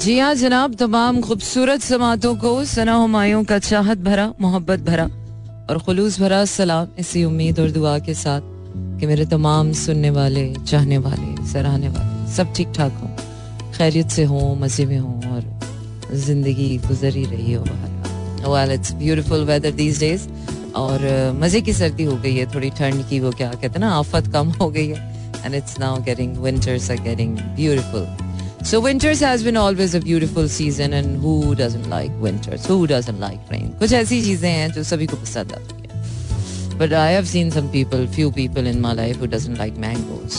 जी हाँ जनाब, तमाम खूबसूरत समातों को सना हमायों का चाहत भरा, मोहब्बत भरा और खलूस भरा सलाम इसी उम्मीद और दुआ के साथ कि मेरे तमाम सुनने वाले, चाहने वाले, सराहने वाले, सब ठीक ठाक हों, खैरियत से हों, मज़े में हों और ज़िंदगी गुजर ही रही हो well it's beautiful weather these days और मज़े की सर्दी हो गई है, थोड़ी ठंड की वो क्या कहते हैं ना, आफत कम हो गई है and it's now getting winters are getting beautiful So winters has been always a beautiful season and who doesn't like winters? Who doesn't like rain? कुछ ऐसी चीज़ें हैं जो सभी को पसंद आती हैं. But I have seen some people, few people in my life who doesn't like mangoes.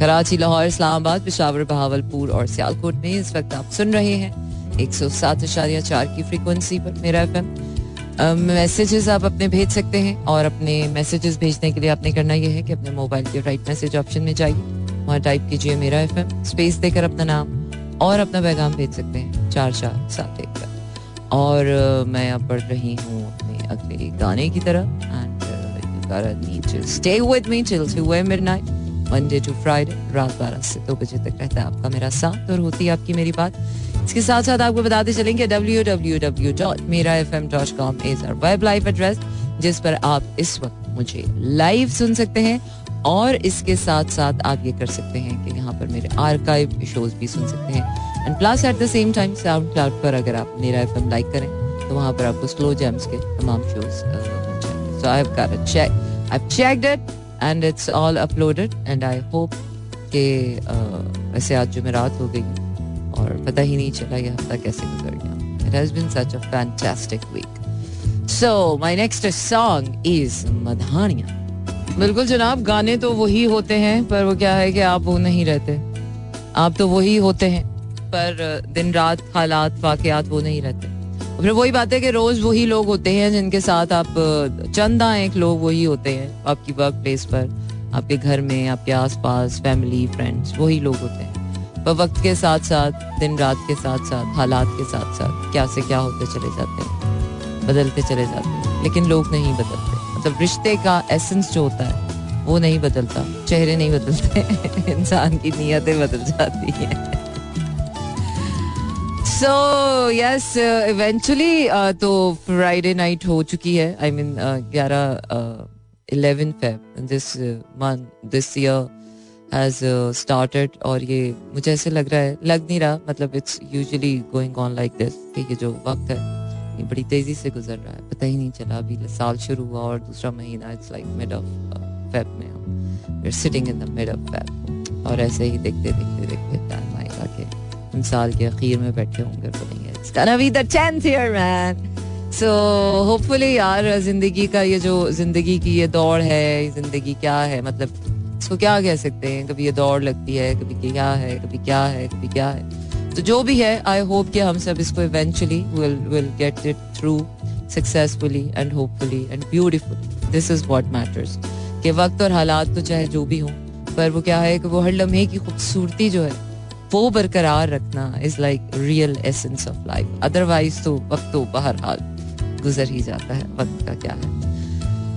Karachi Lahore Islamabad Peshawar Bahawalpur और सियालकोट में इस वक्त आप सुन रहे हैं एक सौ सात इशारिया चार की फ्रीक्वेंसी पर मेरा एफ़ मैसेजेस आप अपने भेज सकते हैं और अपने मैसेजेस भेजने के लिए आपने करना यह है कि अपने मोबाइल के राइट मैसेज ऑप्शन में जाइए वहाँ टाइप कीजिए मेरा एफएम स्पेस देकर अपना नाम और अपना पैगाम भेज सकते हैं। चार चार सात एक पर और मैं अब बढ़ रही हूँ अपने अगले गाने की मिडनाइट मंडे टू फ्राइडे रात बारह से दो बजे तक रहता है आपका मेरा साथ और होती है आपकी मेरी बात। इसके साथ साथ आपको बताते चलेंगे W W W dot Mera F M dot com is web live address जिस पर आप इस वक्त मुझे लाइव सुन सकते हैं। और इसके साथ साथ आप ये कर सकते हैं कि यहाँ पर मेरे आर्काइव शोज़ भी सुन सकते हैं। And plus at the same time SoundCloud पर अगर आप मेरा एफ़ लाइक करें तो वहाँ पर आपको स्लो जेम्स के तमाम shows so I check I it and it's all uploaded and I hope कि वैसे आज जुमेरात हो गई और पता ही नहीं चला ये हफ़्ता कैसे गुजर गया। It has been such a fantastic week so my next song is Madhaniya बिल्कुल जनाब, गाने तो वही होते हैं, पर वो क्या है कि आप वो नहीं रहते। आप तो वही होते हैं, पर दिन रात हालात, वाकयात वो नहीं रहते। फिर वही बात है कि रोज वही लोग होते हैं जिनके साथ आप, चंद एक लोग वही होते हैं आपकी वर्क प्लेस पर, आपके घर में, आपके आसपास फैमिली फ्रेंड्स वही लोग होते हैं। पर वक्त के साथ साथ, दिन रात के साथ साथ, हालात के साथ साथ, क्या से क्या होते चले जाते हैं, बदलते चले जाते हैं, लेकिन लोग नहीं बदलते। मतलब रिश्ते का एसेंस जो होता है, वो नहीं बदलता, चेहरे नहीं बदलते, इंसान की नीयतें बदल जाती हैं। सो यस इवेंचुअली तो फ्राइडे नाइट हो चुकी है आई मीन ग्यारह eleven Feb this month this year has started और ये मुझे ऐसे लग रहा है, लग नहीं रहा मतलब it's usually going on like this ये जो वक्त है ये बड़ी तेज़ी से गुजर रहा है। पता ही नहीं चला, अभी साल शुरू हुआ और दूसरा महीना it's like mid of Feb में हम we sitting in the mid of Feb और ऐसे ही देखते देखते देखते टाइम आएगा कि हम साल के अखीर में बैठे होंगे, बोलेंगे it's gonna be the 10th year man so hopefully यार, ज़िंदगी का ये जो, ज़िंदगी की ये दौड़ है, ज़िंदगी क्या है मतलब इसको क्या कह सकते हैं? कभी ये दौड़ लगती है, कभी क्या है, कभी क्या है, कभी क्या है। तो जो भी है आई होप कि हम सब इसको eventually will will get it through successfully and hopefully and beautifully this is what matters के वक्त और हालात तो चाहे जो भी हो, पर वो क्या है कि वो हर लम्हे की खूबसूरती जो है, वो बरकरार रखना is like real essence of life otherwise तो वक्त तो बहरहाल गुजर ही जाता है, वक्त का क्या है?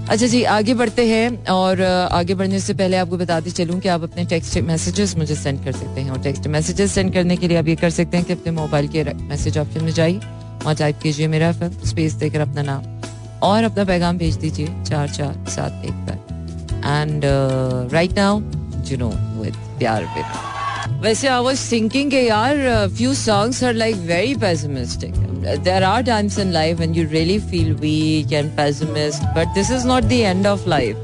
अच्छा जी, आगे बढ़ते हैं और आगे बढ़ने से पहले आपको बताते चलूँ कि आप अपने टेक्स्ट मैसेजेस मुझे सेंड कर सकते हैं और टेक्स्ट मैसेजेस सेंड करने के लिए आप ये कर सकते हैं कि अपने मोबाइल के मैसेज ऑप्शन में जाइए वहाँ टाइप कीजिए मेरा फिर स्पेस देकर अपना नाम और अपना पैगाम भेज दीजिए चार चार सात एक पर। And right now you know with प्यार विद। वैसे आई वाज थिंकिंग के यार few songs are like very pessimistic are times in life when you really feel weak and pessimist but this is not the end of life.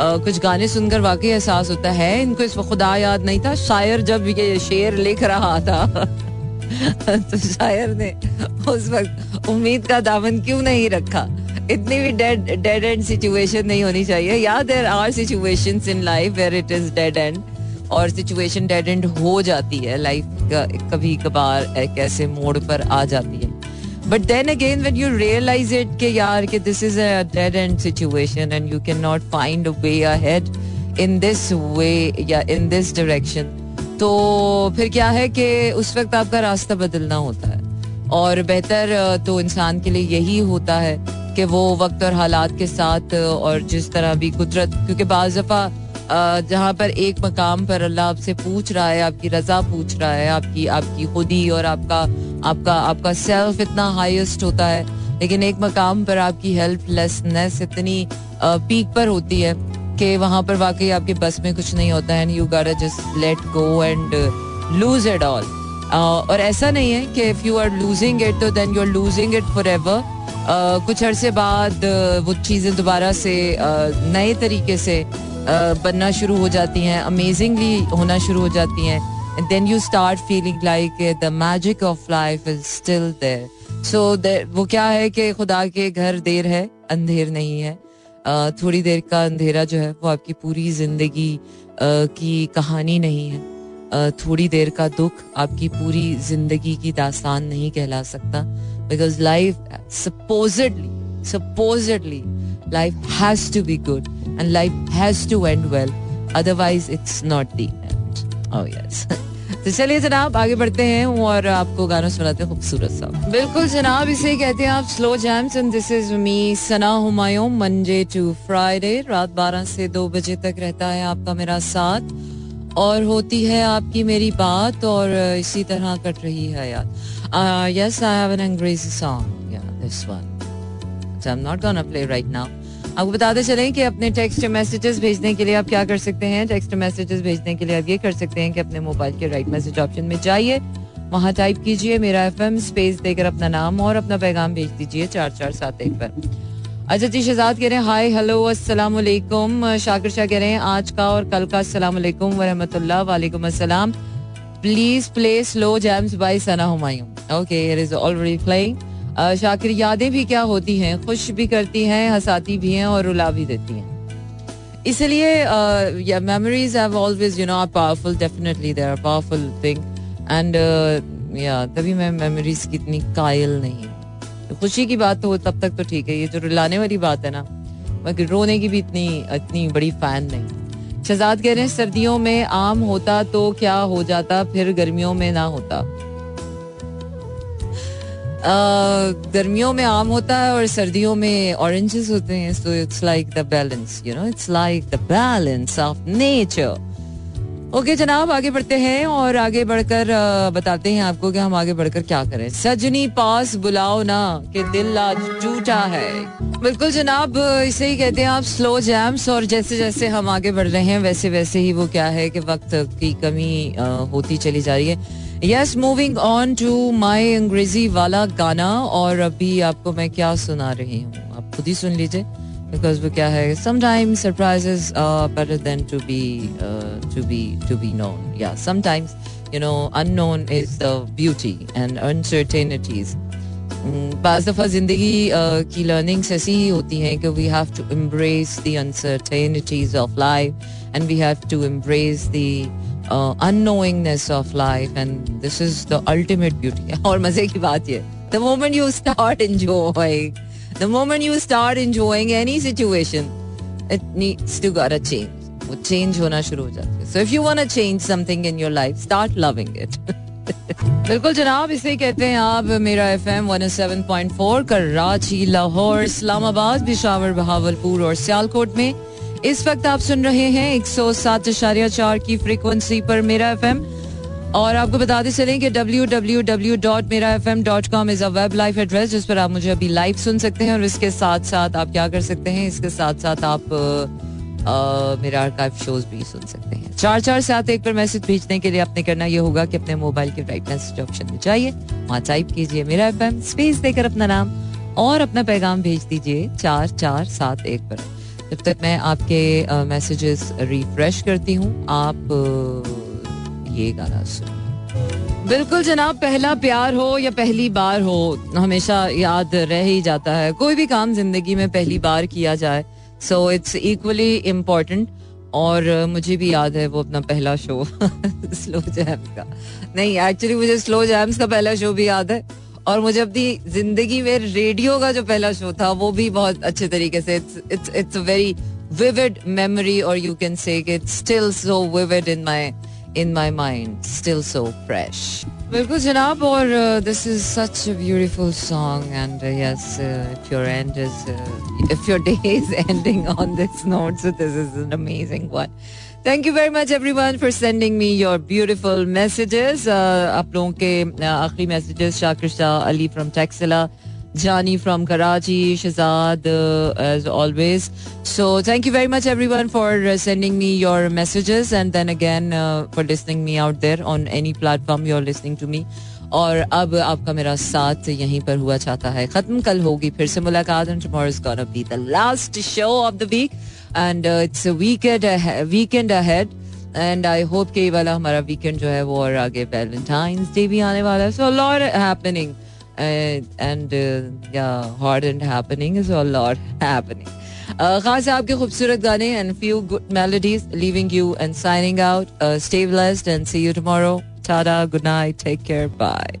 Uh, कुछ गाने सुनकर वाकई एहसास होता है इनको इस खुदा याद नहीं था शायर जब ये शेर लिख रहा था। तो शायर ने उस वक्त उम्मीद का दामन क्यों नहीं रखा? इतनी भी डेड डेड एंड सिचुएशन नहीं होनी चाहिए। या there are situations in life where it is dead end और सिचुएशन डेड एंड हो जाती है लाइफ कभी कभार एक ऐसे मोड़ पर आ जाती है। But then again when you realize it के यार कि this is a dead end situation and you can not find a way ahead in this way या इन दिस डायरेक्शन तो फिर क्या है कि उस वक्त आपका रास्ता बदलना होता है। और बेहतर तो इंसान के लिए यही होता है कि वो वक्त और हालात के साथ और जिस तरह भी कुदरत, क्योंकि बाज दफ़ा जहाँ पर एक मकाम पर अल्लाह आपसे पूछ रहा है, आपकी रजा पूछ रहा है, आपकी आपकी खुदी और आपका आपका आपका सेल्फ इतना हाईएस्ट होता है। लेकिन एक मकाम पर आपकी हेल्पलेसनेस इतनी पीक पर होती है कि वहाँ पर वाकई आपके बस में कुछ नहीं होता है and you gotta just let go and lose it all और ऐसा नहीं है कि if you are losing it तो then you are losing it forever ever कुछ अरसे बाद वो चीज़ें दोबारा से नए तरीके से बनना शुरू हो जाती हैं अमेजिंगली होना शुरू हो जाती हैं and then you start feeling like the magic of life is still there so वो क्या है कि खुदा के घर देर है, अंधेर नहीं है. थोड़ी देर का अंधेरा जो है, वो आपकी पूरी ज़िंदगी की कहानी नहीं है. थोड़ी देर का दुख आपकी पूरी ज़िंदगी की दास्तान नहीं कहला सकता। Because life supposedly supposedly life has to be good and life has to end well otherwise it's not the end oh yes तो चलिए जनाब, आगे बढ़ते हैं। और आपको गाना सुनाते हैं खूबसूरत सा बिल्कुल जनाब, इसे कहते हैं आप slow jams and this is me Sana Humayun Monday to Friday रात 12 से 2 बजे तक रहता है आपका मेरा साथ। और होती है आपकी मेरी बात और इसी तरह कट रही है यार यस आई हैव एन अंग्रेज़ी song this one So I'm not gonna play right now. आपको बताते चलें कि अपने टेक्स्ट मैसेजेस भेजने के लिए आप क्या कर सकते हैं? टेक्स्ट मैसेजेस भेजने के लिए आप ये कर सकते हैं कि अपने मोबाइल के राइट मैसेज ऑप्शन में जाइए। वहाँ टाइप कीजिए मेरा एफ़ एम स्पेस देकर अपना नाम और अपना पैगाम भेज दीजिए चार चार सात एक पर। अच्छा जी, शहजाद कह रहे हैं हाय हेलो अस्सलाम वालेकुम शाकिर शाह कह रहे हैं, आज का और कल का अस्सलाम वालेकुम वरहमतुल्लाह, वालेकुम अस्सलाम। Please play slow jams by Sana Humayun okay it is already playing Shakir, यादें भी क्या होती हैं? खुश भी करती हैं, हंसाती भी हैं और रुला भी देती हैं। इसलिए memories have always you know are powerful definitely they are powerful thing and या तभी मैं मेमोरीज की इतनी कायल नहीं तो खुशी की बात तो तब तक तो ठीक है, ये जो रुलाने वाली बात है ना, बाकी रोने की भी इतनी इतनी बड़ी फ़ैन नहीं। शहजाद कह रहे हैं, सर्दियों में आम होता तो क्या हो जाता, फिर गर्मियों में ना होता। गर्मियों में आम होता है और सर्दियों में ऑरेंजेस होते हैं so it's like the balance you know it's like the balance of nature okay जनाब, आगे बढ़ते हैं और आगे बढ़कर बताते हैं आपको कि हम आगे बढ़कर क्या करें। सजनी पास बुलाओ ना, कि दिल आज टूटा है। बिल्कुल जनाब, इसे ही कहते हैं आप स्लो जैम्स और जैसे जैसे हम आगे बढ़ रहे हैं, वैसे वैसे ही वो क्या है कि वक्त की कमी होती चली जा रही है। Yes moving on to my अंग्रेज़ी वाला गाना और अभी आपको मैं क्या सुना रही हूँ? आप खुद ही सुन लीजिए। बिकॉज़ वो क्या है sometimes surprises better than to be to be to be known या sometimes you know unknown is the beauty and uncertainties बाज दफ़ा ज़िंदगी की लर्निंग्स ऐसी ही होती हैं कि we have to embrace the uncertainties of life and we have to embrace the unknowingness of life and this is the ultimate beauty. और मज़े की बात ये the moment you start enjoying the moment you start enjoying any situation it needs to got a change वो change होना शुरू हो जाता है so if you want to change something in your life start loving it बिल्कुल जनाब इसे कहते हैं आप मेरा F M one seven point four Karachi Lahore Islamabad Peshawar Bahawalpur और सियालकोट में इस वक्त आप सुन रहे हैं एक सौ सात चार की फ्रीक्वेंसी पर मेरा एफ और आपको बताते चलें कि W W W dot Mera F M dot com is a web life address जिस पर आप मुझे अभी लाइव सुन सकते हैं और इसके साथ साथ आप क्या कर सकते हैं, इसके साथ साथ आप मेरा आर्काइव शोज़ भी सुन सकते हैं। चार चार सात एक पर मैसेज भेजने के लिए आपने करना ये होगा कि अपने मोबाइल के राइट मैसेज ऑप्शन में जाइए, वहाँ टाइप कीजिए मेरा एफ़ स्पेस देकर अपना नाम और अपना पैगाम भेज दीजिए चार चार सात एक पर। जब तक मैं आपके मैसेजेस रिफ्रेश करती हूँ, आप ये गाना सुन बिल्कुल जनाब, पहला प्यार हो या पहली बार हो, हमेशा याद रह ही जाता है। कोई भी काम ज़िंदगी में पहली बार किया जाए सो इट्स इक्वली इम्पोर्टेंट और मुझे भी याद है वो अपना पहला शो स्लो जैम्स का। नहीं एक्चुअली मुझे स्लो जैम्स का पहला शो भी याद है। और मुझे अपनी ज़िंदगी में रेडियो का जो पहला शो था, वो भी बहुत अच्छे तरीके से it's it's a very vivid memory और you can say it's still so vivid in my in my mind still so fresh बिल्कुल जनाब और this is such a beautiful song and yes if your and is if your day is ending on this note so this is an amazing one thank you very much every one for sending me your beautiful messages आप लोगों के uh, आखिरी messages Shakir Shah Ali from Taxila Jani from Karachi Shehzad as always so thank you very much every one for sending me your messages and then again for listening me out there on any platform you are listening to me और अब आपका मेरा साथ यहीं पर हुआ चाहता है खत्म कल होगी फिर से मुलाकात and tomorrow is gonna be the last show of the week and it's weekend weekend ahead and I hope कि ये वाला हमारा वीकेंड जो है वो और आगे वैलेंटाइंस डे भी आने वाला है so lot happening and yeah hot and happening is a lot happening खास आपके खूबसूरत गाने and few good melodies leaving you and signing out stay blessed and see you tomorrow Tada, good night, take care, bye.